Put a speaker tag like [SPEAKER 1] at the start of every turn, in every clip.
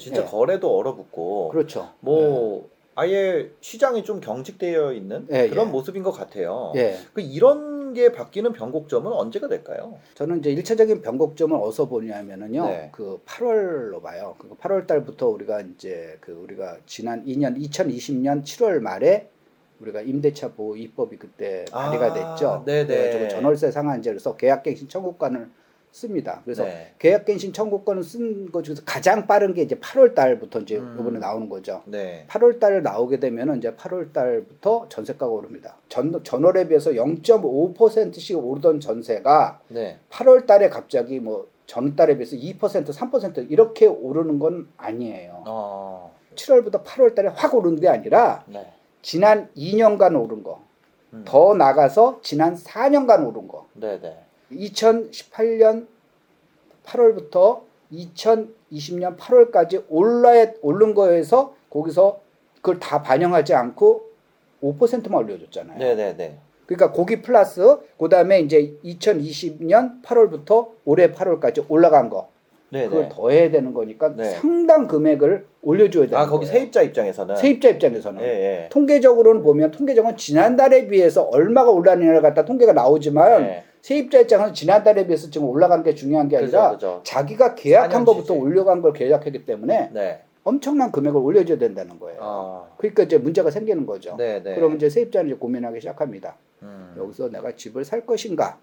[SPEAKER 1] 진짜
[SPEAKER 2] 예.
[SPEAKER 1] 거래도 얼어붙고
[SPEAKER 2] 그렇죠.
[SPEAKER 1] 뭐 아예 시장이 좀 경직되어 있는
[SPEAKER 2] 예,
[SPEAKER 1] 그런
[SPEAKER 2] 예.
[SPEAKER 1] 모습인 것 같아요.
[SPEAKER 2] 예.
[SPEAKER 1] 그 이런 게 바뀌는 변곡점은 언제가 될까요?
[SPEAKER 2] 저는 이제 일차적인 변곡점을 어디서 보냐면은요.
[SPEAKER 1] 네.
[SPEAKER 2] 그 8월로 봐요. 그 8월 달부터 우리가 이제 그 우리가 지난 2년 2020년 7월 말에 우리가 임대차 보호 입법이 그때 발의가
[SPEAKER 1] 아,
[SPEAKER 2] 됐죠.
[SPEAKER 1] 네네.
[SPEAKER 2] 그래가지고 전월세 상한제로서 계약갱신 청구권을 씁니다. 그래서
[SPEAKER 1] 네.
[SPEAKER 2] 계약갱신 청구권을 쓴 것 중에서 가장 빠른 게 이제 8월 달부터 이제
[SPEAKER 1] 음.
[SPEAKER 2] 이번에 나오는 거죠.
[SPEAKER 1] 네.
[SPEAKER 2] 8월 달 나오게 되면은 이제 8월 달부터 전세가가 오릅니다. 전 전월에 비해서 0.5%씩 오르던 전세가
[SPEAKER 1] 네.
[SPEAKER 2] 8월 달에 갑자기 뭐 전달에 비해서 2% 3% 이렇게 오르는 건 아니에요.
[SPEAKER 1] 어.
[SPEAKER 2] 7월부터 8월 달에 확 오르는 게 아니라
[SPEAKER 1] 네.
[SPEAKER 2] 지난 2년간 오른 거.
[SPEAKER 1] 음.
[SPEAKER 2] 더 나가서 지난 4년간 오른 거.
[SPEAKER 1] 네, 네.
[SPEAKER 2] 2018년 8월부터 2020년 8월까지 올라야 오른 거에서 거기서 그걸 다 반영하지 않고 5%만 올려줬잖아요.
[SPEAKER 1] 네, 네, 네.
[SPEAKER 2] 그러니까 고기 플러스 그다음에 이제 2020년 8월부터 올해 8월까지 올라간 거
[SPEAKER 1] 네,
[SPEAKER 2] 그걸
[SPEAKER 1] 네.
[SPEAKER 2] 더해야 되는 거니까
[SPEAKER 1] 네.
[SPEAKER 2] 상당 금액을 올려줘야 되는
[SPEAKER 1] 아, 거기
[SPEAKER 2] 거예요.
[SPEAKER 1] 세입자 입장에서는
[SPEAKER 2] 세입자 입장에서는
[SPEAKER 1] 예, 예.
[SPEAKER 2] 통계적으로는 보면 통계적으로 지난달에 비해서 얼마가 올랐느냐를 갖다 통계가 나오지만
[SPEAKER 1] 네.
[SPEAKER 2] 세입자 입장에서 지난달에 비해서 지금 올라가는 게 중요한 게 아니라
[SPEAKER 1] 그죠, 그죠.
[SPEAKER 2] 자기가 계약한
[SPEAKER 1] 4년
[SPEAKER 2] 것부터. 올려간 걸 계약하기 때문에
[SPEAKER 1] 네.
[SPEAKER 2] 엄청난 금액을 올려줘야 된다는 거예요.
[SPEAKER 1] 아.
[SPEAKER 2] 그러니까 이제 문제가 생기는 거죠.
[SPEAKER 1] 네, 네.
[SPEAKER 2] 그럼 이제 세입자는 이제 고민하기 시작합니다.
[SPEAKER 1] 음.
[SPEAKER 2] 여기서 내가 집을 살 것인가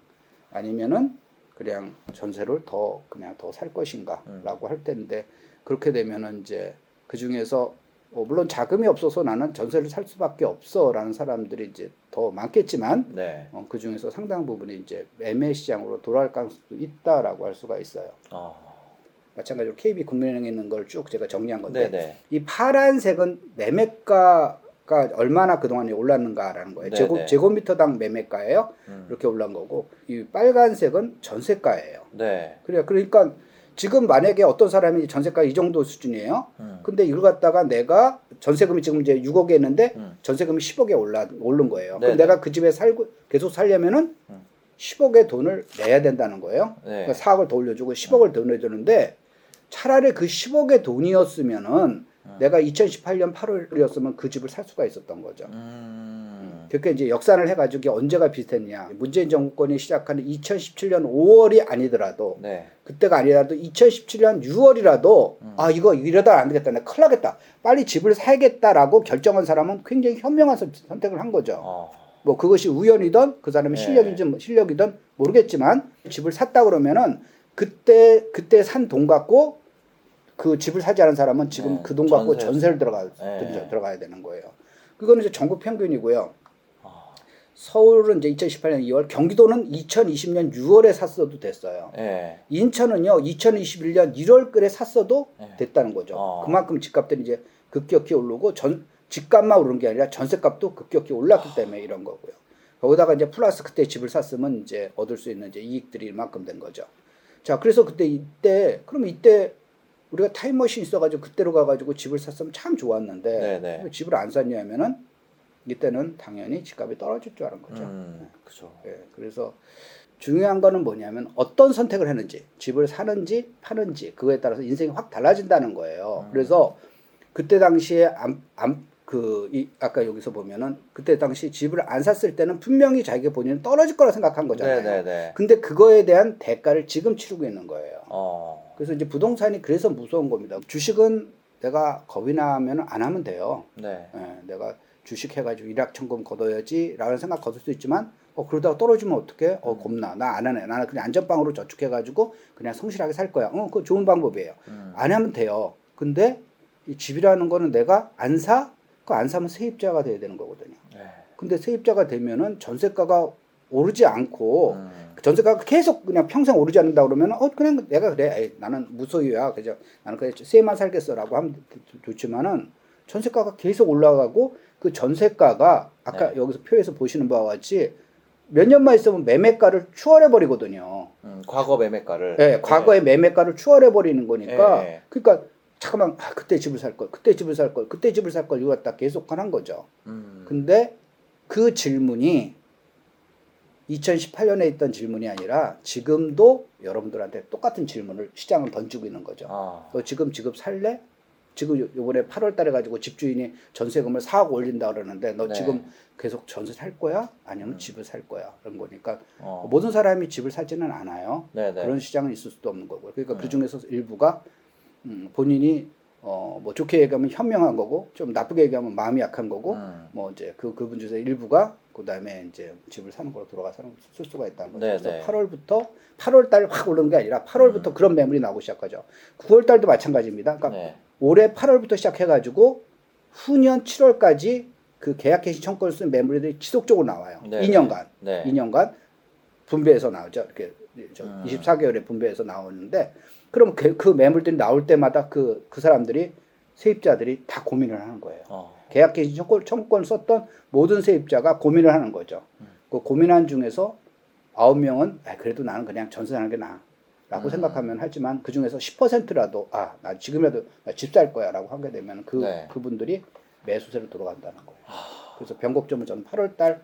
[SPEAKER 2] 아니면은 그냥 전세를 더 그냥 더 살 것인가라고
[SPEAKER 1] 음.
[SPEAKER 2] 할 텐데 그렇게 되면은 이제 그 중에서 어, 물론 자금이 없어서 나는 전세를 살 수밖에 없어라는 사람들이 이제 더 많겠지만
[SPEAKER 1] 네.
[SPEAKER 2] 어, 그 중에서 상당 부분이 이제 매매 시장으로 돌아갈 가능성도 있다라고 할 수가 있어요.
[SPEAKER 1] 어.
[SPEAKER 2] 마찬가지로 KB 국민은행에 있는 걸 쭉 제가 정리한 건데
[SPEAKER 1] 네, 네.
[SPEAKER 2] 이 파란색은 매매가 가 얼마나 그동안에 올랐는가라는 거예요.
[SPEAKER 1] 네,
[SPEAKER 2] 제곱
[SPEAKER 1] 네.
[SPEAKER 2] 제곱 미터당 매매가예요.
[SPEAKER 1] 음.
[SPEAKER 2] 이렇게 올라온 거고 이 빨간색은 전세가예요.
[SPEAKER 1] 네.
[SPEAKER 2] 그래 그러니까 지금 만약에 어떤 사람이 전세가 이 정도 수준이에요.
[SPEAKER 1] 음.
[SPEAKER 2] 근데 이걸 갖다가 내가 전세금이 지금 이제 6억에 있는데
[SPEAKER 1] 음.
[SPEAKER 2] 전세금이 10억에 올라 오른 거예요. 그럼
[SPEAKER 1] 네네.
[SPEAKER 2] 내가 그 집에 살고 계속 살려면은
[SPEAKER 1] 음.
[SPEAKER 2] 10억의 돈을 내야 된다는 거예요.
[SPEAKER 1] 네.
[SPEAKER 2] 그러니까 4억을 더 올려주고 10억을 더 내주는데 차라리 그 10억의 돈이었으면은
[SPEAKER 1] 음.
[SPEAKER 2] 내가 2018년 8월이었으면 그 집을 살 수가 있었던 거죠.
[SPEAKER 1] 음.
[SPEAKER 2] 그렇게 이제 역산을 해가지고 이게 언제가 비슷했냐. 문재인 정권이 시작하는 2017년 5월이 아니더라도
[SPEAKER 1] 네.
[SPEAKER 2] 그때가 아니라도 2017년 6월이라도
[SPEAKER 1] 음.
[SPEAKER 2] 아 이거 이러다 안 되겠다. 내가 큰일 나겠다. 빨리 집을 사야겠다라고 결정한 사람은 굉장히 현명한 선- 선택을 한 거죠.
[SPEAKER 1] 어.
[SPEAKER 2] 뭐 그것이 우연이든 그 사람의
[SPEAKER 1] 네.
[SPEAKER 2] 실력인지 실력이든 모르겠지만 집을 샀다 그러면은 그때 그때 산 돈 갖고 그 집을 사지 않은 사람은 지금
[SPEAKER 1] 네,
[SPEAKER 2] 그돈 갖고
[SPEAKER 1] 전세-
[SPEAKER 2] 전세를 들어가
[SPEAKER 1] 네.
[SPEAKER 2] 들어가야 되는 거예요. 그거는 이제 전국 평균이고요.
[SPEAKER 1] 어.
[SPEAKER 2] 서울은 이제 2018년 2월, 경기도는 2020년 6월에 샀어도 됐어요.
[SPEAKER 1] 예.
[SPEAKER 2] 인천은요 2021년 1월글에 샀어도
[SPEAKER 1] 네.
[SPEAKER 2] 됐다는 거죠.
[SPEAKER 1] 어.
[SPEAKER 2] 그만큼 집값들이 이제 급격히 오르고 전 집값만 오른 게 아니라 전세값도 급격히 올랐기 때문에 이런 거고요. 거기다가 이제 플러스 그때 집을 샀으면 이제 얻을 수 있는 이제 이익들이 이만큼 된 거죠. 자, 그래서 그때 이때 그럼 이때 우리가 타임머신 있어가지고 그때로 가가지고 집을 샀으면 참 좋았는데
[SPEAKER 1] 네네.
[SPEAKER 2] 왜 집을 안 샀냐면은 이때는 당연히 집값이 떨어질 줄 알은 거죠.
[SPEAKER 1] 음. 그죠.
[SPEAKER 2] 예, 그래서 중요한 거는 뭐냐면 어떤 선택을 했는지 집을 사는지 파는지 그거에 따라서 인생이 확 달라진다는 거예요.
[SPEAKER 1] 음.
[SPEAKER 2] 그래서 그때 당시에 안, 안, 그, 이, 아까 여기서 보면은 그때 당시 집을 안 샀을 때는 분명히 자기가 본인은 떨어질 거라 생각한 거잖아요.
[SPEAKER 1] 네네네.
[SPEAKER 2] 근데 그거에 대한 대가를 지금 치르고 있는 거예요.
[SPEAKER 1] 어.
[SPEAKER 2] 그래서 이제 부동산이 그래서 무서운 겁니다. 주식은 내가 겁이 나면 안 하면 돼요.
[SPEAKER 1] 네.
[SPEAKER 2] 예, 내가 주식 해가지고 일확천금 걷어야지라는 생각 걷을 수 있지만 어 그러다가 떨어지면 어떡해? 어 겁나 나 안 하네. 나는 그냥 안전빵으로 저축해가지고 그냥 성실하게 살 거야. 어 그거 좋은 방법이에요.
[SPEAKER 1] 음.
[SPEAKER 2] 안 하면 돼요. 근데 이 집이라는 거는 내가 안 사? 그 안 사면 세입자가 돼야 되는 거거든요.
[SPEAKER 1] 네.
[SPEAKER 2] 근데 세입자가 되면은 전세가가 오르지 않고
[SPEAKER 1] 음.
[SPEAKER 2] 전세가가 계속 그냥 평생 오르지 않는다 그러면 어 그냥 내가 그래 에이, 나는 무소유야 그죠 나는 그냥 세만 살겠어라고 하면 좋지만은 전세가가 계속 올라가고 그 전세가가 아까
[SPEAKER 1] 네.
[SPEAKER 2] 여기서 표에서 보시는 바와 같이 몇 년만 있으면 매매가를 추월해 버리거든요.
[SPEAKER 1] 음. 과거 매매가를.
[SPEAKER 2] 예, 과거의 매매가를 추월해 버리는 거니까
[SPEAKER 1] 예.
[SPEAKER 2] 그러니까 잠깐만 아, 그때 집을 살 걸, 그때 집을 살 걸, 그때 집을 살 걸 이거 갖다 계속 하는 거죠.
[SPEAKER 1] 음.
[SPEAKER 2] 근데 그 질문이 2018년에 있던 질문이 아니라 지금도 여러분들한테 똑같은 질문을 시장을 던지고 있는 거죠.
[SPEAKER 1] 아.
[SPEAKER 2] 너 지금 지금 살래? 지금 요- 요번에 8월 달에 가지고 집주인이 전세금을 4억 올린다 그러는데 너
[SPEAKER 1] 네.
[SPEAKER 2] 지금 계속 전세 살 거야? 아니면
[SPEAKER 1] 음.
[SPEAKER 2] 집을 살 거야? 그런 거니까
[SPEAKER 1] 어.
[SPEAKER 2] 모든 사람이 집을 사지는 않아요.
[SPEAKER 1] 네네.
[SPEAKER 2] 그런 시장은 있을 수도 없는 거고. 그러니까
[SPEAKER 1] 음.
[SPEAKER 2] 그 중에서 일부가 음, 본인이 어, 뭐 좋게 얘기하면 현명한 거고 좀 나쁘게 얘기하면 마음이 약한 거고
[SPEAKER 1] 음.
[SPEAKER 2] 뭐 이제 그 그분 중에서 일부가 그다음에 이제 집을 사는 걸로 돌아가서 쓸 수가 있다는 거죠.
[SPEAKER 1] 네,
[SPEAKER 2] 그래서
[SPEAKER 1] 네.
[SPEAKER 2] 8월부터 8월 달 확 오르는 게 아니라 8월부터 그런 매물이 나오기 시작하죠. 9월 달도 마찬가지입니다. 그러니까
[SPEAKER 1] 네.
[SPEAKER 2] 올해 8월부터 시작해가지고 후년 7월까지 그 계약 개시 청구를 쓴 매물들이 지속적으로 나와요.
[SPEAKER 1] 네,
[SPEAKER 2] 2년간.
[SPEAKER 1] 네.
[SPEAKER 2] 2년간 분배해서 나오죠. 이렇게 저
[SPEAKER 1] 음.
[SPEAKER 2] 24개월에 분배해서 나오는데 그럼 그, 그 매물들이 나올 때마다 그, 그 사람들이 세입자들이 다 고민을 하는 거예요.
[SPEAKER 1] 어.
[SPEAKER 2] 계약 개시 청구, 청구권 썼던 모든 세입자가 고민을 하는 거죠.
[SPEAKER 1] 음.
[SPEAKER 2] 그 고민한 중에서 아홉 명은 아, 그래도 나는 그냥 전세 사는 게 나아. 라고
[SPEAKER 1] 음.
[SPEAKER 2] 생각하면 하지만 그 중에서 10%라도 아, 나 지금이라도 집 살 거야 라고 하게 되면 그,
[SPEAKER 1] 네.
[SPEAKER 2] 그분들이 매수세로 돌아간다는 거예요. 그래서 변곡점을 저는 8월 달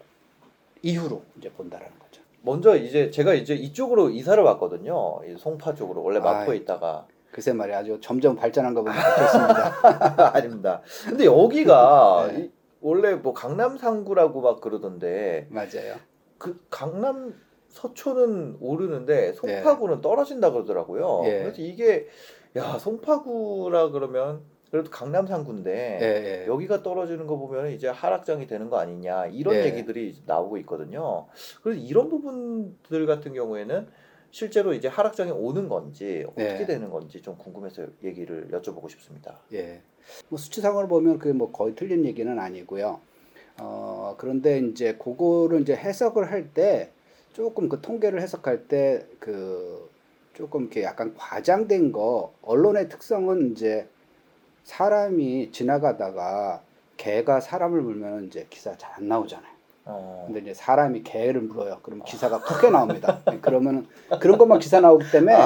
[SPEAKER 2] 이후로 이제 본다라는 거죠.
[SPEAKER 1] 먼저 이제 제가 이제 이쪽으로 이사를 왔거든요. 이 송파 쪽으로 원래 마포에
[SPEAKER 2] 아이.
[SPEAKER 1] 있다가
[SPEAKER 2] 글쎄 말이야 아주 점점 발전한 거 보면 좋습니다.
[SPEAKER 1] 아닙니다. 근데 여기가
[SPEAKER 2] 네.
[SPEAKER 1] 이- 원래 뭐 강남 상구라고 막 그러던데
[SPEAKER 2] 맞아요.
[SPEAKER 1] 그 강남 서초는 오르는데 송파구는 떨어진다 그러더라고요.
[SPEAKER 2] 예.
[SPEAKER 1] 그래서 이게 야 송파구라 그러면 그래도 강남 상구인데
[SPEAKER 2] 예, 예.
[SPEAKER 1] 여기가 떨어지는 거 보면 이제 하락장이 되는 거 아니냐 이런
[SPEAKER 2] 예.
[SPEAKER 1] 얘기들이 나오고 있거든요. 그래서 이런 부분들 같은 경우에는 실제로 이제 하락장이 오는 건지 어떻게
[SPEAKER 2] 예.
[SPEAKER 1] 되는 건지 좀 궁금해서 얘기를 여쭤보고 싶습니다.
[SPEAKER 2] 예. 뭐 수치상으로 보면 그뭐 거의 틀린 얘기는 아니고요. 어, 그런데 이제 그거를 이제 해석을 할 때 조금 그 통계를 해석할 때 그 조금 이렇게 약간 과장된 거 언론의 특성은 이제 사람이 지나가다가 개가 사람을 물면 이제 기사 잘 안 나오잖아요.
[SPEAKER 1] 어,
[SPEAKER 2] 근데 이제 사람이 개를 물어요. 그러면 기사가 크게 나옵니다. 그러면 그런 것만 기사 나오기 때문에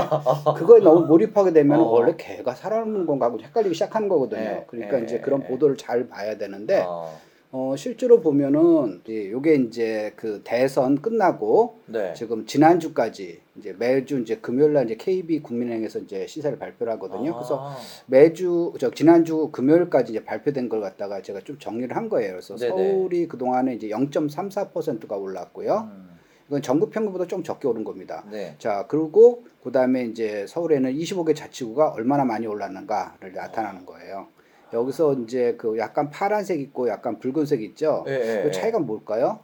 [SPEAKER 2] 그거에 너무 몰입하게 되면
[SPEAKER 1] 어.
[SPEAKER 2] 원래 개가 사람을 무는 건가 하고 헷갈리기 시작하는 거거든요.
[SPEAKER 1] 네,
[SPEAKER 2] 그러니까
[SPEAKER 1] 네,
[SPEAKER 2] 이제 그런
[SPEAKER 1] 네.
[SPEAKER 2] 보도를 잘 봐야 되는데
[SPEAKER 1] 어,
[SPEAKER 2] 어, 실제로 보면은 이- 요게 이제 그 대선 끝나고
[SPEAKER 1] 네.
[SPEAKER 2] 지금 지난주까지 이제 매주 이제 금요일 날 이제 KB 국민은행에서 이제 시세를 발표를 하거든요. 그래서
[SPEAKER 1] 아,
[SPEAKER 2] 매주 저 지난주 금요일까지 이제 발표된 걸 갖다가 제가 좀 정리를 한 거예요. 그래서
[SPEAKER 1] 네네.
[SPEAKER 2] 서울이 그 동안에 이제 0.34%가 올랐고요.
[SPEAKER 1] 음,
[SPEAKER 2] 이건 전국 평균보다 좀 적게 오른 겁니다.
[SPEAKER 1] 네.
[SPEAKER 2] 자 그리고 그 다음에 이제 서울에는 25개 자치구가 얼마나 많이 올랐는가를 나타나는 거예요. 여기서 이제 그 약간 파란색 있고 약간 붉은색 있죠.
[SPEAKER 1] 예, 예,
[SPEAKER 2] 그
[SPEAKER 1] 예.
[SPEAKER 2] 차이가 뭘까요?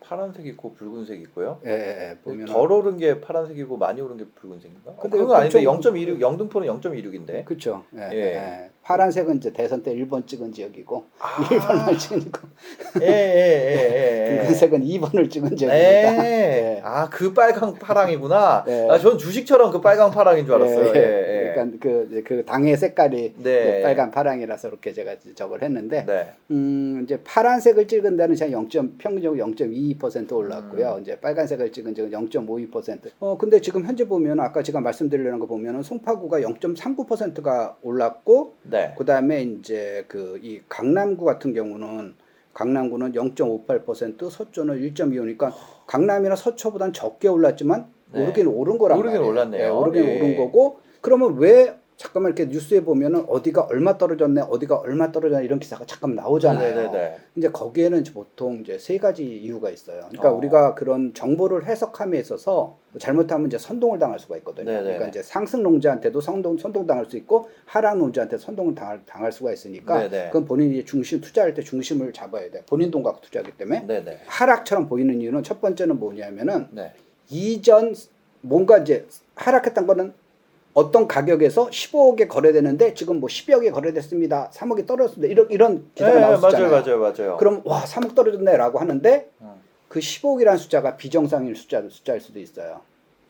[SPEAKER 1] 파란색 있고 붉은색 있고요.
[SPEAKER 2] 예, 예, 예. 보면
[SPEAKER 1] 덜 오른 게 파란색이고 많이 오른 게 붉은색인가?
[SPEAKER 2] 근데
[SPEAKER 1] 그건 아닌데
[SPEAKER 2] 그쪽-
[SPEAKER 1] 0.26 영등포는 0.26인데.
[SPEAKER 2] 그렇죠. 예,
[SPEAKER 1] 예.
[SPEAKER 2] 예. 파란색은 이제 대선 때 1번 찍은 지역이고
[SPEAKER 1] 아.
[SPEAKER 2] 1번을 찍은 거.
[SPEAKER 1] 예, 예, 예, 예.
[SPEAKER 2] 붉은색은 2번을 찍은 지역입니다.
[SPEAKER 1] 네.
[SPEAKER 2] 예.
[SPEAKER 1] 아, 그 빨강 파랑이구나.
[SPEAKER 2] 예.
[SPEAKER 1] 아, 전 주식처럼 그 빨강 파랑인 줄 알았어요. 예, 예.
[SPEAKER 2] 그러니까 그, 이제 그 당의 색깔이
[SPEAKER 1] 네.
[SPEAKER 2] 이제 빨간 파랑이라서 이렇게 제가 저걸 했는데
[SPEAKER 1] 네.
[SPEAKER 2] 음, 이제 파란색을 찍은 데는 제가 0. 평균적으로 0.22% 올랐고요.
[SPEAKER 1] 음.
[SPEAKER 2] 이제 빨간색을 찍은 적은 0.52%. 어, 근데 지금 현재 보면 아까 제가 말씀드리려는 거 보면은 송파구가 0.39%가 올랐고
[SPEAKER 1] 네.
[SPEAKER 2] 그다음에 이제 그 이 강남구 같은 경우는 강남구는 0.58%, 서초는 1.25니까 강남이나 서초보다는 적게 올랐지만
[SPEAKER 1] 네.
[SPEAKER 2] 오르긴 오른 거란
[SPEAKER 1] 오르긴
[SPEAKER 2] 말이에요.
[SPEAKER 1] 올랐네요.
[SPEAKER 2] 예, 오르긴
[SPEAKER 1] 예.
[SPEAKER 2] 오른 거고 그러면 왜 잠깐만 이렇게 뉴스에 보면은 어디가 얼마 떨어졌네, 어디가 얼마 떨어졌네 이런 기사가 잠깐 나오잖아요.
[SPEAKER 1] 네네네.
[SPEAKER 2] 이제 거기에는 이제 보통 이제 세 가지 이유가 있어요. 그러니까
[SPEAKER 1] 어.
[SPEAKER 2] 우리가 그런 정보를 해석함에 있어서 잘못하면 이제 선동을 당할 수가 있거든요.
[SPEAKER 1] 네네.
[SPEAKER 2] 그러니까 이제 상승 농지한테도 선동 선동 당할 수 있고 하락 농지한테 선동을 당할 당할 수가 있으니까
[SPEAKER 1] 네네.
[SPEAKER 2] 그건 본인이 중심 투자할 때 중심을 잡아야 돼. 본인 돈 갖고 투자하기 때문에
[SPEAKER 1] 네네.
[SPEAKER 2] 하락처럼 보이는 이유는 첫 번째는 뭐냐면은
[SPEAKER 1] 네.
[SPEAKER 2] 이전 뭔가 이제 하락했던 거는 어떤 가격에서 15억에 거래되는데 지금 뭐 10억에 거래됐습니다. 3억이 떨어졌습니다. 이런 이런 기사가
[SPEAKER 1] 네,
[SPEAKER 2] 나왔잖아요.
[SPEAKER 1] 맞아요, 맞아요, 맞아요.
[SPEAKER 2] 그럼 와 3억 떨어졌네라고 하는데
[SPEAKER 1] 음.
[SPEAKER 2] 그 10억이라는 숫자가 비정상일 숫자 숫자일 수도 있어요.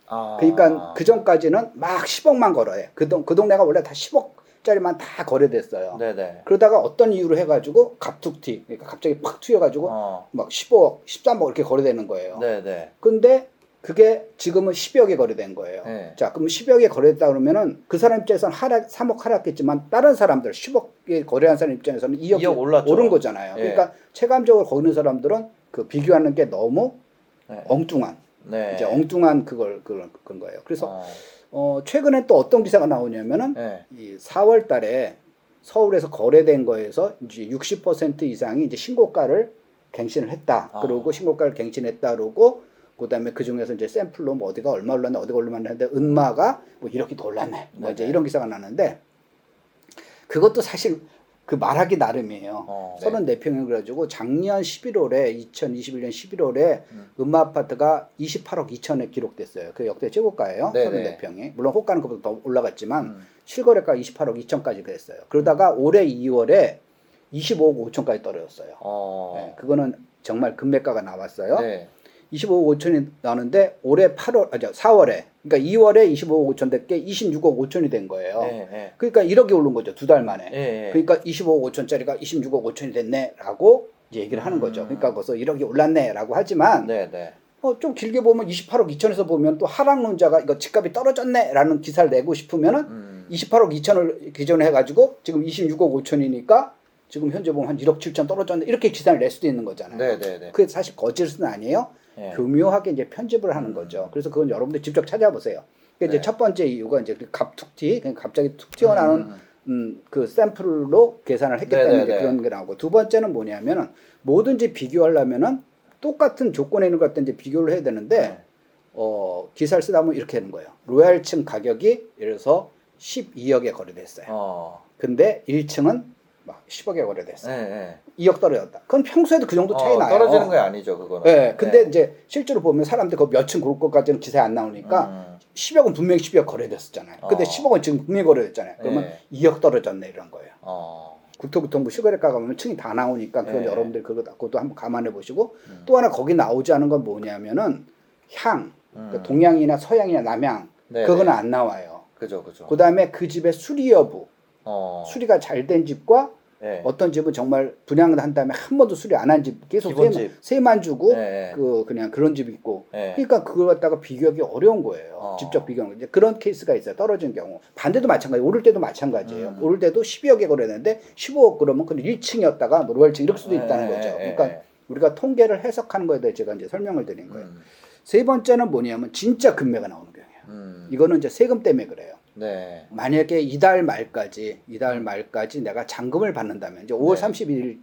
[SPEAKER 1] 아.
[SPEAKER 2] 그러니까 그 전까지는 막 10억만 걸어요. 그, 동, 그 동네가 원래 다 10억짜리만 다 거래됐어요.
[SPEAKER 1] 네네.
[SPEAKER 2] 그러다가 어떤 이유로 해가지고 갑툭튀 그러니까 갑자기 팍 튀어가지고
[SPEAKER 1] 어.
[SPEAKER 2] 막 15억, 13억 이렇게 거래되는 거예요.
[SPEAKER 1] 네네.
[SPEAKER 2] 근데 그게 지금은 10억에 거래된 거예요.
[SPEAKER 1] 네.
[SPEAKER 2] 자, 그럼 10억에 거래됐다 그러면은 그 사람 입장에서는 하락, 3억 하락했지만 다른 사람들 10억에 거래한 사람 입장에서는 2억,
[SPEAKER 1] 2억 올랐죠.
[SPEAKER 2] 오른 거잖아요.
[SPEAKER 1] 예.
[SPEAKER 2] 그러니까 체감적으로 거기는 사람들은 그 비교하는 게 너무
[SPEAKER 1] 네.
[SPEAKER 2] 엉뚱한
[SPEAKER 1] 네.
[SPEAKER 2] 이제 엉뚱한 그걸 그런 그런 거예요. 그래서
[SPEAKER 1] 어.
[SPEAKER 2] 어, 최근에 또 어떤 기사가 나오냐면은
[SPEAKER 1] 네.
[SPEAKER 2] 이 4월 달에 서울에서 거래된 거에서 이제 60% 이상이 이제 신고가를 갱신을 했다.
[SPEAKER 1] 아.
[SPEAKER 2] 그러고 신고가를 갱신했다 그러고 그다음에 그 중에서 이제 샘플로 뭐 어디가 얼마 올랐네 어디가 얼마 올랐는데 은마가 뭐 이렇게 더 올랐네. 뭐 이제
[SPEAKER 1] 네네.
[SPEAKER 2] 이런 기사가 나는데 그것도 사실 그 말하기 나름이에요.
[SPEAKER 1] 어, 네.
[SPEAKER 2] 34평이 그래가지고 작년 11월에 2021년 11월에
[SPEAKER 1] 음.
[SPEAKER 2] 음마 아파트가 28억 2천에 기록됐어요. 그 역대 최고가예요.
[SPEAKER 1] 네네.
[SPEAKER 2] 34평이. 물론 호가는 그보다 더 올라갔지만
[SPEAKER 1] 음.
[SPEAKER 2] 실거래가 28억 2천까지 그랬어요. 그러다가 올해 2월에 25억 5천까지 떨어졌어요.
[SPEAKER 1] 어.
[SPEAKER 2] 네, 그거는 정말 금매가가 나왔어요.
[SPEAKER 1] 네.
[SPEAKER 2] 25억 5천이 나오는데 올해 8월 아니 4월에 그러니까 2월에 25억 5천 됐게 26억 5천이 된 거예요.
[SPEAKER 1] 네. 네.
[SPEAKER 2] 그러니까 1억이 오른 거죠. 두 달 만에.
[SPEAKER 1] 네.
[SPEAKER 2] 그러니까 25억 5천짜리가 26억 5천이 됐네라고 얘기를 하는 거죠.
[SPEAKER 1] 음.
[SPEAKER 2] 그러니까 거기서 1억이 올랐네라고 하지만
[SPEAKER 1] 네. 네.
[SPEAKER 2] 어, 좀 길게 보면 28억 2천에서 보면 또 하락론자가 이거 집값이 떨어졌네라는 기사를 내고 싶으면은
[SPEAKER 1] 음.
[SPEAKER 2] 28억 2천을 기존에 해가지고 지금 26억 5천이니까 지금 현재 보면 한 1억 7천 떨어졌네 이렇게 기사를 낼 수도 있는 거잖아요.
[SPEAKER 1] 네. 네. 네.
[SPEAKER 2] 그게 사실 거짓은 아니에요.
[SPEAKER 1] 네.
[SPEAKER 2] 교묘하게 이제 편집을 하는 거죠. 그래서 그건 여러분들 직접 찾아보세요. 그러니까 이제
[SPEAKER 1] 네.
[SPEAKER 2] 첫 번째 이유가 이제 그 갑툭튀, 그냥 갑자기 툭 튀어나오는
[SPEAKER 1] 음.
[SPEAKER 2] 음, 그 샘플로 계산을 했기 때문에
[SPEAKER 1] 네네네.
[SPEAKER 2] 이제 그런 게 나오고 두 번째는 뭐냐면은 뭐든지 비교하려면은 똑같은 조건에 있는 것 같은 이제 비교를 해야 되는데
[SPEAKER 1] 네.
[SPEAKER 2] 어, 기사를 쓰다 보면 이렇게 하는 거예요. 로얄층 가격이 예를 들어서 12억에 거래됐어요.
[SPEAKER 1] 어.
[SPEAKER 2] 근데 1층은 막 10억에 거래됐어요.
[SPEAKER 1] 네. 네.
[SPEAKER 2] 2억 떨어졌다. 그건 평소에도 그 정도 차이
[SPEAKER 1] 어,
[SPEAKER 2] 나요.
[SPEAKER 1] 떨어지는 거 아니죠, 그거는.
[SPEAKER 2] 네, 근데
[SPEAKER 1] 네.
[SPEAKER 2] 이제 실제로 보면 사람들 그 몇층 그럴 것까지는 기사에 안 나오니까
[SPEAKER 1] 음.
[SPEAKER 2] 10억은 분명히 10억 거래됐었잖아요. 근데
[SPEAKER 1] 어.
[SPEAKER 2] 10억은 지금 분명히 거래됐잖아요. 그러면
[SPEAKER 1] 네.
[SPEAKER 2] 2억 떨어졌네 이런 거예요.
[SPEAKER 1] 어.
[SPEAKER 2] 국토교통부 시거래가가 보면 층이 다 나오니까 그건
[SPEAKER 1] 네.
[SPEAKER 2] 여러분들 그거 그것도 한번 감안해 보시고
[SPEAKER 1] 음.
[SPEAKER 2] 또 하나 거기 나오지 않은 건 뭐냐면은 향, 그러니까
[SPEAKER 1] 음.
[SPEAKER 2] 동양이나 서양이나 남양
[SPEAKER 1] 네,
[SPEAKER 2] 그거는
[SPEAKER 1] 네.
[SPEAKER 2] 안 나와요.
[SPEAKER 1] 그죠, 그죠.
[SPEAKER 2] 그 다음에 그 집의 수리 여부,
[SPEAKER 1] 어.
[SPEAKER 2] 수리가 잘 된 집과
[SPEAKER 1] 네.
[SPEAKER 2] 어떤 집은 정말 분양을 한 다음에 한 번도 수리 안 한 집 계속 세만. 세만 주고
[SPEAKER 1] 네.
[SPEAKER 2] 그 그냥 그런 집 있고
[SPEAKER 1] 네.
[SPEAKER 2] 그러니까 그걸 갖다가 비교하기 어려운 거예요.
[SPEAKER 1] 어.
[SPEAKER 2] 직접 비교하는 거. 이제 그런 케이스가 있어요. 떨어진 경우. 반대도 마찬가지. 오를 때도 마찬가지예요.
[SPEAKER 1] 음.
[SPEAKER 2] 오를 때도 12억에 거래했는데 15억 그러면 그건 1층이었다가 뭐 로얄층 이럴 수도 있다는
[SPEAKER 1] 네,
[SPEAKER 2] 거죠.
[SPEAKER 1] 네,
[SPEAKER 2] 그러니까
[SPEAKER 1] 네.
[SPEAKER 2] 우리가 통계를 해석하는 거에 대해 제가 이제 설명을 드린 거예요.
[SPEAKER 1] 음.
[SPEAKER 2] 세 번째는 뭐냐면 진짜 금매가 나오는 경우예요.
[SPEAKER 1] 음.
[SPEAKER 2] 이거는 이제 세금 때문에 그래요.
[SPEAKER 1] 네.
[SPEAKER 2] 만약에 이달 말까지 이달 말까지 내가 잔금을 받는다면 이제 5월
[SPEAKER 1] 네.
[SPEAKER 2] 31일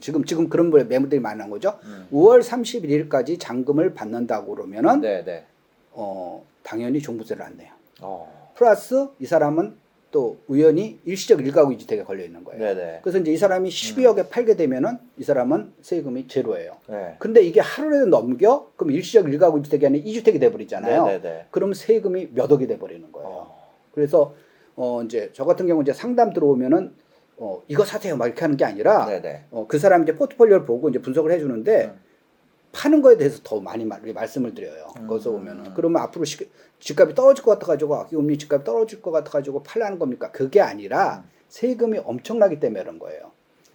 [SPEAKER 2] 지금 지금 그런 분 매물들이 나온 거죠.
[SPEAKER 1] 음.
[SPEAKER 2] 5월 31일까지 잔금을 받는다고 그러면은
[SPEAKER 1] 네, 네.
[SPEAKER 2] 어 당연히 종부세를 안 내요.
[SPEAKER 1] 어.
[SPEAKER 2] 플러스 이 사람은 또 우연히 일시적 일가구 이주택에 걸려 있는 거예요.
[SPEAKER 1] 네, 네.
[SPEAKER 2] 그래서 이제 이 사람이 12억에 팔게 되면은 이 사람은 세금이 제로예요.
[SPEAKER 1] 네.
[SPEAKER 2] 근데 이게 하루라도 넘겨 그럼 일시적 일가구 이주택이 아니라 이주택이 돼 버리잖아요.
[SPEAKER 1] 네, 네, 네.
[SPEAKER 2] 그럼 세금이 몇 억이 돼 버리는 거예요.
[SPEAKER 1] 어.
[SPEAKER 2] 그래서 어 이제 저 같은 경우 이제 상담 들어오면은 어 이거 사세요 막 이렇게 하는 게 아니라
[SPEAKER 1] 네, 네.
[SPEAKER 2] 어그 사람 이제 포트폴리오를 보고 이제 분석을 해 주는데
[SPEAKER 1] 음.
[SPEAKER 2] 파는 거에 대해서 더 많이 말, 말씀을 드려요.
[SPEAKER 1] 음.
[SPEAKER 2] 거기서 보면은 그러면 앞으로 시, 집값이 떨어질 것 같아 가지고 아기금리 집값이 떨어질 것 같아 가지고 팔라는 겁니까? 그게 아니라
[SPEAKER 1] 음.
[SPEAKER 2] 세금이 엄청나기 때문에 그런 거예요.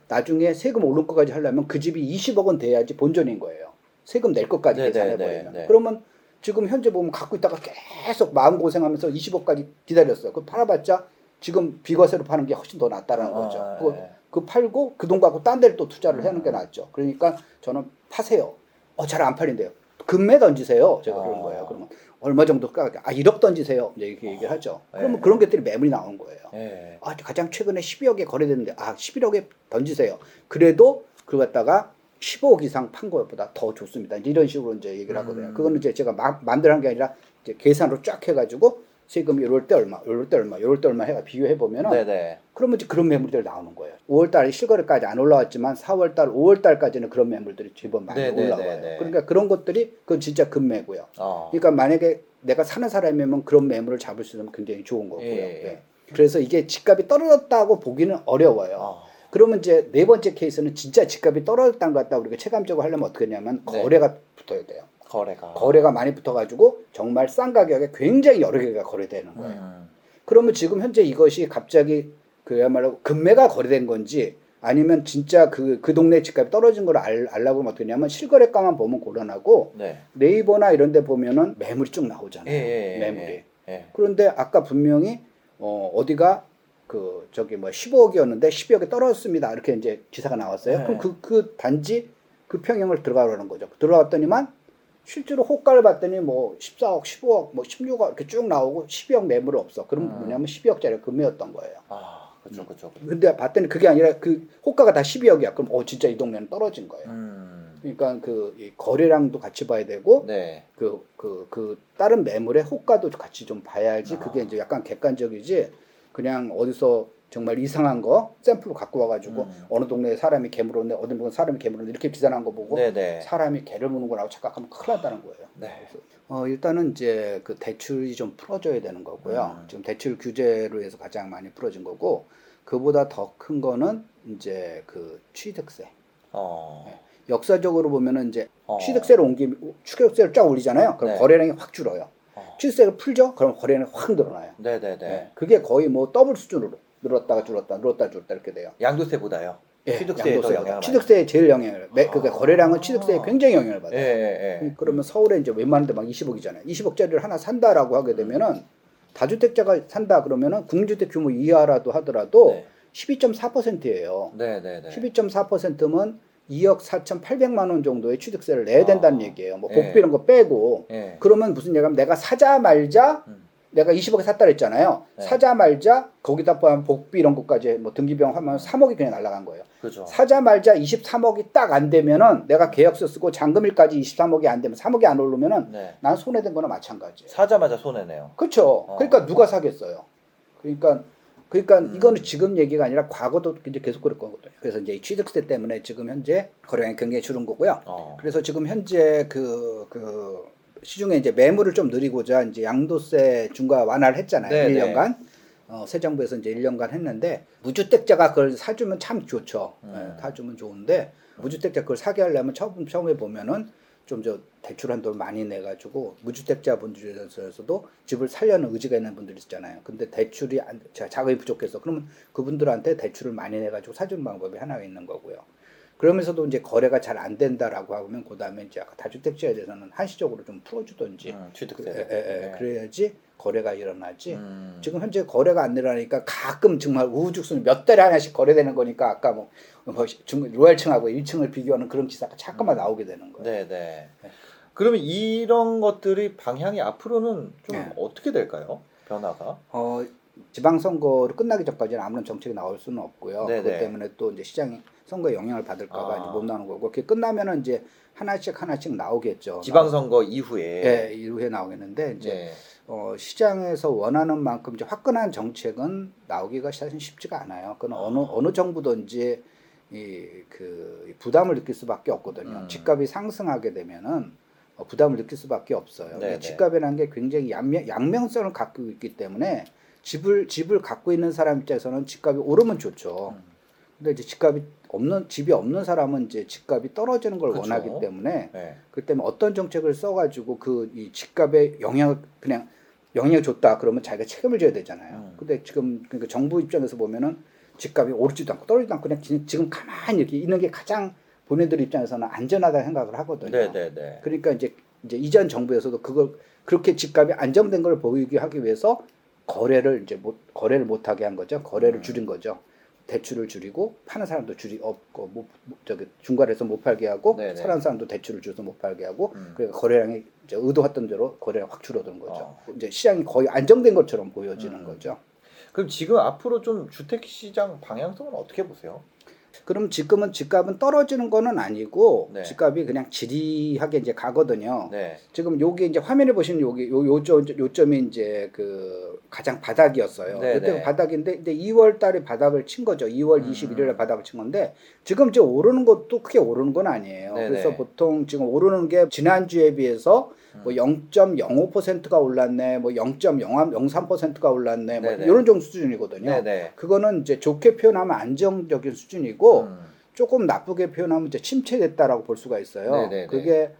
[SPEAKER 2] 나중에 세금 오른 것까지 하려면 그 집이 20억은 돼야지 본전인 거예요. 세금 낼 것까지
[SPEAKER 1] 네,
[SPEAKER 2] 계산해
[SPEAKER 1] 네,
[SPEAKER 2] 버리면. 그러면 지금 현재 보면 갖고 있다가 계속 마음 고생하면서 20억까지 기다렸어요. 그 팔아봤자 지금 비과세로 파는 게 훨씬 더 낫다라는
[SPEAKER 1] 아,
[SPEAKER 2] 거죠.
[SPEAKER 1] 아,
[SPEAKER 2] 그,
[SPEAKER 1] 네.
[SPEAKER 2] 그 팔고 그 돈 갖고 딴 데를 또 투자를 하는 게
[SPEAKER 1] 음.
[SPEAKER 2] 낫죠. 그러니까 저는 파세요. 어, 잘 안 팔린대요. 금매 던지세요. 제가 그런
[SPEAKER 1] 아.
[SPEAKER 2] 거예요. 그러면 얼마 정도 까? 아, 1억 던지세요. 이제 이렇게 얘기를 하죠. 그러면
[SPEAKER 1] 네.
[SPEAKER 2] 그런 것들이 매물이 나오는 거예요.
[SPEAKER 1] 네.
[SPEAKER 2] 아, 가장 최근에 12억에 거래됐는데 아, 11억에 던지세요. 그래도 그걸 갖다가 15억 이상 판 것보다 더 좋습니다. 이런 식으로 이제 얘기를 하거든요.
[SPEAKER 1] 음.
[SPEAKER 2] 그거는 이제 제가 마, 한게 아니라 이제 계산으로 쫙 해가지고 세금 이럴 때 얼마, 이럴 때 얼마, 이럴 때 얼마 해가 비교해 보면은
[SPEAKER 1] 네, 네.
[SPEAKER 2] 그러면 이제 그런 매물들이 나오는 거예요. 5월달 실거래까지 안 올라왔지만 4월 달, 5월 달까지는 그런 매물들이 제법 많이
[SPEAKER 1] 네, 네,
[SPEAKER 2] 올라와요.
[SPEAKER 1] 네, 네.
[SPEAKER 2] 그러니까 그런 것들이 그건 진짜 금매고요.
[SPEAKER 1] 어.
[SPEAKER 2] 그러니까 만약에 내가 사는 사람이면 그런 매물을 잡을 수 있으면 굉장히 좋은 거고요.
[SPEAKER 1] 예.
[SPEAKER 2] 예. 그래서 이게 집값이 떨어졌다고 보기는 어려워요.
[SPEAKER 1] 어.
[SPEAKER 2] 그러면 이제 네 번째 케이스는 진짜 집값이 떨어졌다는 것 같다 우리가 체감적으로 하려면 어떻게 하냐면
[SPEAKER 1] 네.
[SPEAKER 2] 거래가 붙어야 돼요.
[SPEAKER 1] 거래가.
[SPEAKER 2] 거래가 많이 붙어가지고 정말 싼 가격에 굉장히 여러 개가 거래되는 거예요.
[SPEAKER 1] 음.
[SPEAKER 2] 그러면 지금 현재 이것이 갑자기 그야말로 금매가 거래된 건지 아니면 진짜 그, 그 동네 집값이 떨어진 걸 알, 어떻게 하냐면 실거래가만 보면 곤란하고
[SPEAKER 1] 네.
[SPEAKER 2] 네이버나 이런 데 보면은 매물이 쭉 나오잖아요.
[SPEAKER 1] 예, 예, 예,
[SPEAKER 2] 매물이.
[SPEAKER 1] 예. 예.
[SPEAKER 2] 그런데 아까 분명히 어, 어디가 그 저기 뭐 15억이었는데 12억에 떨어졌습니다. 이렇게 이제 기사가 나왔어요.
[SPEAKER 1] 네.
[SPEAKER 2] 그럼 그, 그 단지 그 평형을 들어가라는 거죠. 들어갔더니만 실제로 호가를 봤더니 뭐 14억, 15억, 뭐 16억 이렇게 쭉 나오고 12억 매물 없어. 그럼
[SPEAKER 1] 음.
[SPEAKER 2] 뭐냐면 12억짜리 금매였던 거예요.
[SPEAKER 1] 아, 그렇죠, 그렇죠.
[SPEAKER 2] 근데 봤더니 그게 아니라 그 호가가 다 12억이야. 그럼 어 진짜 이 동네는 떨어진 거예요.
[SPEAKER 1] 음,
[SPEAKER 2] 그러니까 그이 거래량도 같이 봐야 되고
[SPEAKER 1] 네,
[SPEAKER 2] 그 그 그 다른 매물의 호가도 같이 좀 봐야지
[SPEAKER 1] 아.
[SPEAKER 2] 그게 이제 약간 객관적이지 그냥 어디서 정말 이상한 거 샘플로 갖고 와가지고
[SPEAKER 1] 음.
[SPEAKER 2] 어느 동네에 사람이 개물었네 어느 동네 사람이 개물었네 이렇게 비싼한 거 보고
[SPEAKER 1] 네, 네,
[SPEAKER 2] 사람이 개를 무는구나 착각하면 큰일 난다는 거예요.
[SPEAKER 1] 네.
[SPEAKER 2] 어, 일단은 이제 그 대출이 좀 풀어져야 되는 거고요.
[SPEAKER 1] 음.
[SPEAKER 2] 지금 대출 규제로 해서 가장 많이 풀어진 거고 그보다 더 큰 거는 이제 그 취득세.
[SPEAKER 1] 어,
[SPEAKER 2] 역사적으로 보면은 이제
[SPEAKER 1] 어.
[SPEAKER 2] 취득세를 옮기 취득세를 쫙 올리잖아요. 그럼
[SPEAKER 1] 네.
[SPEAKER 2] 거래량이 확 줄어요.
[SPEAKER 1] 어.
[SPEAKER 2] 취득세를 풀죠. 그럼 거래량이 확 늘어나요.
[SPEAKER 1] 네, 네,
[SPEAKER 2] 네.
[SPEAKER 1] 네.
[SPEAKER 2] 그게 거의 뭐 더블 수준으로 늘었다가 줄었다 늘었다 줄었다 이렇게 돼요.
[SPEAKER 1] 양도세보다요.
[SPEAKER 2] 예,
[SPEAKER 1] 취득세에.
[SPEAKER 2] 취득세에 제일 영향을. 매, 그러니까
[SPEAKER 1] 아.
[SPEAKER 2] 거래량은 취득세에 굉장히 영향을
[SPEAKER 1] 예,
[SPEAKER 2] 받아요.
[SPEAKER 1] 예, 예.
[SPEAKER 2] 그러면 서울에 이제 웬만한데 막 20억이잖아요. 20억짜리를 하나 산다라고 하게 되면은 다주택자가 산다 그러면은 국민주택 규모 이하라도 하더라도
[SPEAKER 1] 네.
[SPEAKER 2] 12.4%예요.
[SPEAKER 1] 네, 네, 네.
[SPEAKER 2] 12.4%면 2억 4,800만 원 정도의 취득세를 내야 된다는
[SPEAKER 1] 아.
[SPEAKER 2] 얘기예요. 뭐
[SPEAKER 1] 예.
[SPEAKER 2] 복비 이런 거 빼고
[SPEAKER 1] 예.
[SPEAKER 2] 그러면 무슨 얘기냐면 내가 사자 말자
[SPEAKER 1] 음.
[SPEAKER 2] 내가 20억에 샀다 그랬잖아요.
[SPEAKER 1] 네.
[SPEAKER 2] 사자 말자 거기다 포함 복비 이런 것까지 뭐 등기비용 하면 3억이 그냥 날라간 거예요.
[SPEAKER 1] 그죠.
[SPEAKER 2] 사자 말자 23억이 딱 안 되면은 내가 계약서 쓰고 잔금일까지 23억이 안 되면 3억이 안 오르면은
[SPEAKER 1] 네.
[SPEAKER 2] 난 손해된 거나 마찬가지예요.
[SPEAKER 1] 사자마자 손해네요.
[SPEAKER 2] 그렇죠.
[SPEAKER 1] 어.
[SPEAKER 2] 그러니까 누가 사겠어요. 그러니까 그러니까
[SPEAKER 1] 음.
[SPEAKER 2] 이거는 지금 얘기가 아니라 과거도 이제 계속 그럴 거거든요. 그래서 이제 이 취득세 때문에 지금 현재 거래량이 굉장히 줄은 거고요.
[SPEAKER 1] 어.
[SPEAKER 2] 그래서 지금 현재 그, 그 시중에 이제 매물을 좀 늘리고자 이제 양도세 중과 완화를 했잖아요.
[SPEAKER 1] 네,
[SPEAKER 2] 1년간. 어, 새 정부에서 이제 1년간 했는데 무주택자가 그걸 사주면 참 좋죠.
[SPEAKER 1] 음.
[SPEAKER 2] 예, 사주면 좋은데 무주택자 그걸 사게 하려면 처음 처음에 보면은 좀 저 대출한 돈 많이 내 가지고 무주택자 분들에서도 집을 살려는 의지가 있는 분들이 있잖아요. 근데 대출이 안, 자, 자금이 부족해서 그러면 그분들한테 대출을 많이 내 가지고 사주는 방법이 하나가 있는 거고요. 그러면서도 이제 거래가 잘 안 된다라고 하면 그다음에 이제 다주택자에 대해서는 한시적으로 좀 풀어주든지
[SPEAKER 1] 음, 취득세.
[SPEAKER 2] 그, 예, 예, 예. 그래야지 거래가 일어나지.
[SPEAKER 1] 음.
[SPEAKER 2] 지금 현재 거래가 안 일어나니까 가끔 정말 우후죽순 몇 달에 하나씩 거래되는 거니까 아까 뭐, 뭐 중, 로얄층하고 1층을 비교하는 그런 기사가 자꾸만 나오게 되는 거예요.
[SPEAKER 1] 네, 네. 그러면 이런 것들이 방향이 앞으로는 좀
[SPEAKER 2] 네.
[SPEAKER 1] 어떻게 될까요? 변화가?
[SPEAKER 2] 어, 지방선거를 끝나기 전까지는 아무런 정책이 나올 수는 없고요.
[SPEAKER 1] 네네.
[SPEAKER 2] 그것 때문에 또 이제 시장이 선거에 영향을 받을까봐
[SPEAKER 1] 아.
[SPEAKER 2] 못 나오는 거고 그게 끝나면은 이제 하나씩 하나씩 나오겠죠.
[SPEAKER 1] 지방선거 이후에.
[SPEAKER 2] 예, 이후에 나오겠는데 이제
[SPEAKER 1] 네.
[SPEAKER 2] 어, 시장에서 원하는 만큼 이제 화끈한 정책은 나오기가 사실 쉽지가 않아요. 그건 어느 어느 정부든지 이그 부담을 느낄 수밖에 없거든요.
[SPEAKER 1] 음.
[SPEAKER 2] 집값이 상승하게 되면은 어, 부담을 느낄 수밖에 없어요.
[SPEAKER 1] 네네.
[SPEAKER 2] 집값이라는 게 굉장히 양면, 양면성을 갖고 있기 때문에 집을 집을 갖고 있는 사람 입장에서는 집값이 오르면 좋죠.
[SPEAKER 1] 음.
[SPEAKER 2] 근데 이제 집값이 없는 집이 없는 사람은 이제 집값이 떨어지는 걸
[SPEAKER 1] 그쵸.
[SPEAKER 2] 원하기 때문에
[SPEAKER 1] 네.
[SPEAKER 2] 그 때문에 어떤 정책을 써가지고 그 이 집값에 영향을 그냥 영향을 줬다 그러면 자기가 책임을 져야 되잖아요.
[SPEAKER 1] 음.
[SPEAKER 2] 근데 지금 그러니까 정부 입장에서 보면은 집값이 오르지도 않고 떨어지도 않고 그냥 지- 지금 가만히 이렇게 있는 게 가장 본인들 입장에서는 안전하다 생각을 하거든요.
[SPEAKER 1] 네, 네, 네.
[SPEAKER 2] 그러니까 이제 이제 이전 정부에서도 그걸 그렇게 집값이 안정된 걸 보이게 하기 위해서 거래를 이제 못 거래를 못 하게 한 거죠. 거래를
[SPEAKER 1] 음.
[SPEAKER 2] 줄인 거죠. 대출을 줄이고 파는 사람도 줄이 없고 못, 못- 저기 중간에서 못 팔게 하고
[SPEAKER 1] 네네.
[SPEAKER 2] 사는 사람도 대출을 줘서 못 팔게 하고
[SPEAKER 1] 음.
[SPEAKER 2] 그러니까 거래량이 이제 의도했던 대로 거래가 확 줄어드는 거죠.
[SPEAKER 1] 어.
[SPEAKER 2] 이제 시장이 거의 안정된 것처럼 보여지는
[SPEAKER 1] 음.
[SPEAKER 2] 거죠.
[SPEAKER 1] 그럼 지금 앞으로 좀 주택 시장 방향성은 어떻게 보세요?
[SPEAKER 2] 그럼 지금은 집값은 떨어지는 거는 아니고
[SPEAKER 1] 네.
[SPEAKER 2] 집값이 그냥 지리하게 이제 가거든요.
[SPEAKER 1] 네.
[SPEAKER 2] 지금 여기 이제 화면에 보시면 여기 요 요점 요점이 이제 그 가장 바닥이었어요.
[SPEAKER 1] 네,
[SPEAKER 2] 그때
[SPEAKER 1] 네.
[SPEAKER 2] 바닥인데 이제 2월 달에 바닥을 친 거죠. 2월
[SPEAKER 1] 음.
[SPEAKER 2] 21일에 바닥을 친 건데 지금 이제 오르는 것도 크게 오르는 건 아니에요.
[SPEAKER 1] 네,
[SPEAKER 2] 그래서
[SPEAKER 1] 네.
[SPEAKER 2] 보통 지금 오르는 게 지난주에 비해서
[SPEAKER 1] 음.
[SPEAKER 2] 뭐 0.05%가 올랐네, 뭐 0.03%가 올랐네, 뭐
[SPEAKER 1] 네, 네.
[SPEAKER 2] 이런 정도 수준이거든요.
[SPEAKER 1] 네, 네.
[SPEAKER 2] 그거는 이제 좋게 표현하면 안정적인 수준이고
[SPEAKER 1] 음.
[SPEAKER 2] 조금 나쁘게 표현하면 이제 침체됐다라고 볼 수가 있어요.
[SPEAKER 1] 네네네.
[SPEAKER 2] 그게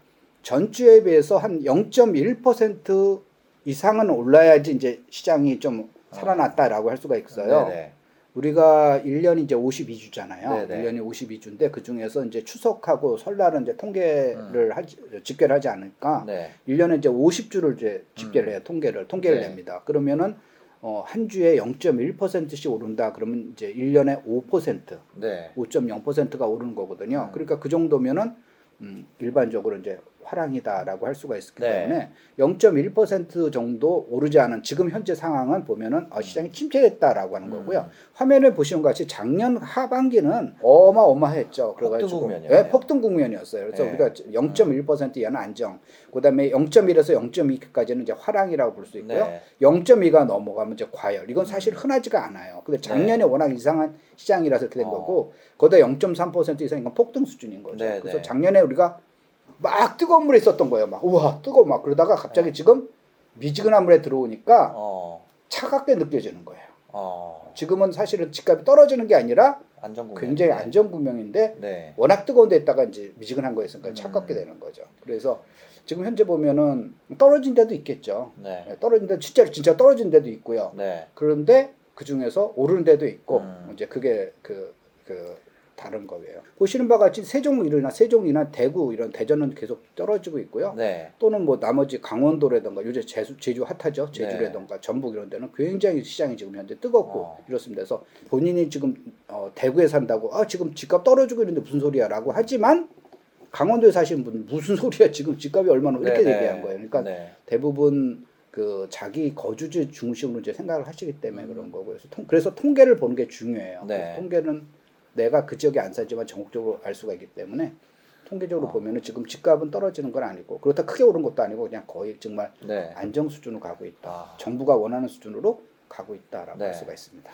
[SPEAKER 2] 전주에 비해서 한 0.1% 이상은 올라야지 이제 시장이 좀 살아났다라고 할 수가 있어요.
[SPEAKER 1] 아. 네네.
[SPEAKER 2] 우리가 1년이 이제 52주잖아요.
[SPEAKER 1] 네네.
[SPEAKER 2] 1년이 52주인데 그 중에서 이제 추석하고 설날은 이제 통계를 하지, 집계를 하지 않을까.
[SPEAKER 1] 네.
[SPEAKER 2] 1년에 이제 50주를 이제 집계를
[SPEAKER 1] 음.
[SPEAKER 2] 해요. 통계를 통계를
[SPEAKER 1] 네.
[SPEAKER 2] 냅니다. 그러면은 어, 한 주에 0.1%씩 오른다. 그러면 이제 1년에 5%
[SPEAKER 1] 네.
[SPEAKER 2] 5.0%가 오르는 거거든요.
[SPEAKER 1] 음.
[SPEAKER 2] 그러니까 그 정도면은 음, 일반적으로 이제 화랑이다라고 할 수가 있기
[SPEAKER 1] 네.
[SPEAKER 2] 때문에 0.1% 정도 오르지 않은 지금 현재 상황은 보면은 어, 시장이 침체했다라고 하는 거고요.
[SPEAKER 1] 음.
[SPEAKER 2] 화면에 보시는 것 같이 작년 하반기는 어마어마했죠. 그래가지고
[SPEAKER 1] 국면이었네요.
[SPEAKER 2] 예, 폭등 국면이었어요. 그래서
[SPEAKER 1] 네.
[SPEAKER 2] 우리가 0.1% 이하는 안정, 그다음에 0.1에서 0.2까지는 이제 화랑이라고 볼 수 있고요.
[SPEAKER 1] 네.
[SPEAKER 2] 0.2가 넘어가면 이제 과열. 이건 사실 흔하지가 않아요. 근데 작년에 워낙 이상한 시장이라서 이렇게 된
[SPEAKER 1] 네. 어.
[SPEAKER 2] 거고, 거기다 0.3% 이상 이건 폭등 수준인 거죠.
[SPEAKER 1] 네,
[SPEAKER 2] 그래서
[SPEAKER 1] 네.
[SPEAKER 2] 작년에 우리가 막 뜨거운 물에 있었던 거예요. 막 우와 뜨거워 막 그러다가 갑자기 지금 미지근한 물에 들어오니까
[SPEAKER 1] 어.
[SPEAKER 2] 차갑게 느껴지는 거예요.
[SPEAKER 1] 어.
[SPEAKER 2] 지금은 사실은 집값이 떨어지는 게 아니라
[SPEAKER 1] 안전 국면.
[SPEAKER 2] 굉장히 안전 구명인데
[SPEAKER 1] 네.
[SPEAKER 2] 워낙 뜨거운 데 있다가 이제 미지근한 거였으니까
[SPEAKER 1] 음.
[SPEAKER 2] 차갑게 되는 거죠. 그래서 지금 현재 보면은 떨어진 데도 있겠죠.
[SPEAKER 1] 네.
[SPEAKER 2] 네, 떨어진 데 진짜 진짜 떨어진 데도 있고요.
[SPEAKER 1] 네.
[SPEAKER 2] 그런데 그 중에서 오르는 데도 있고
[SPEAKER 1] 음.
[SPEAKER 2] 이제 그게 그, 그 다른 거예요. 보시는 바와 같이 세종이나 세종이나 대구 이런 대전은 계속 떨어지고 있고요.
[SPEAKER 1] 네.
[SPEAKER 2] 또는 뭐 나머지 강원도라든가 요새 제주, 제주 핫하죠.
[SPEAKER 1] 네.
[SPEAKER 2] 제주라든가 전북 이런 데는 굉장히 시장이 지금 현재 뜨겁고
[SPEAKER 1] 어.
[SPEAKER 2] 이렇습니다. 그래서 본인이 지금 어, 대구에 산다고 아 지금 집값 떨어지고 있는데 무슨 소리야라고 하지만 강원도에 사시는 분은 무슨 소리야 지금 집값이 얼마나 이렇게
[SPEAKER 1] 네,
[SPEAKER 2] 얘기한
[SPEAKER 1] 네.
[SPEAKER 2] 거예요. 그러니까
[SPEAKER 1] 네.
[SPEAKER 2] 대부분 그 자기 거주지 중심으로 이제 생각을 하시기 때문에
[SPEAKER 1] 음.
[SPEAKER 2] 그런 거고 그래서, 통, 그래서 통계를 보는 게 중요해요.
[SPEAKER 1] 네.
[SPEAKER 2] 통계는 내가 그 지역에 안 살지만 전국적으로 알 수가 있기 때문에 통계적으로
[SPEAKER 1] 어.
[SPEAKER 2] 보면은 지금 집값은 떨어지는 건 아니고 그렇다 크게 오른 것도 아니고 그냥 거의 정말
[SPEAKER 1] 네.
[SPEAKER 2] 안정 수준으로 가고 있다.
[SPEAKER 1] 아.
[SPEAKER 2] 정부가 원하는 수준으로 가고 있다라고
[SPEAKER 1] 네.
[SPEAKER 2] 할 수가 있습니다.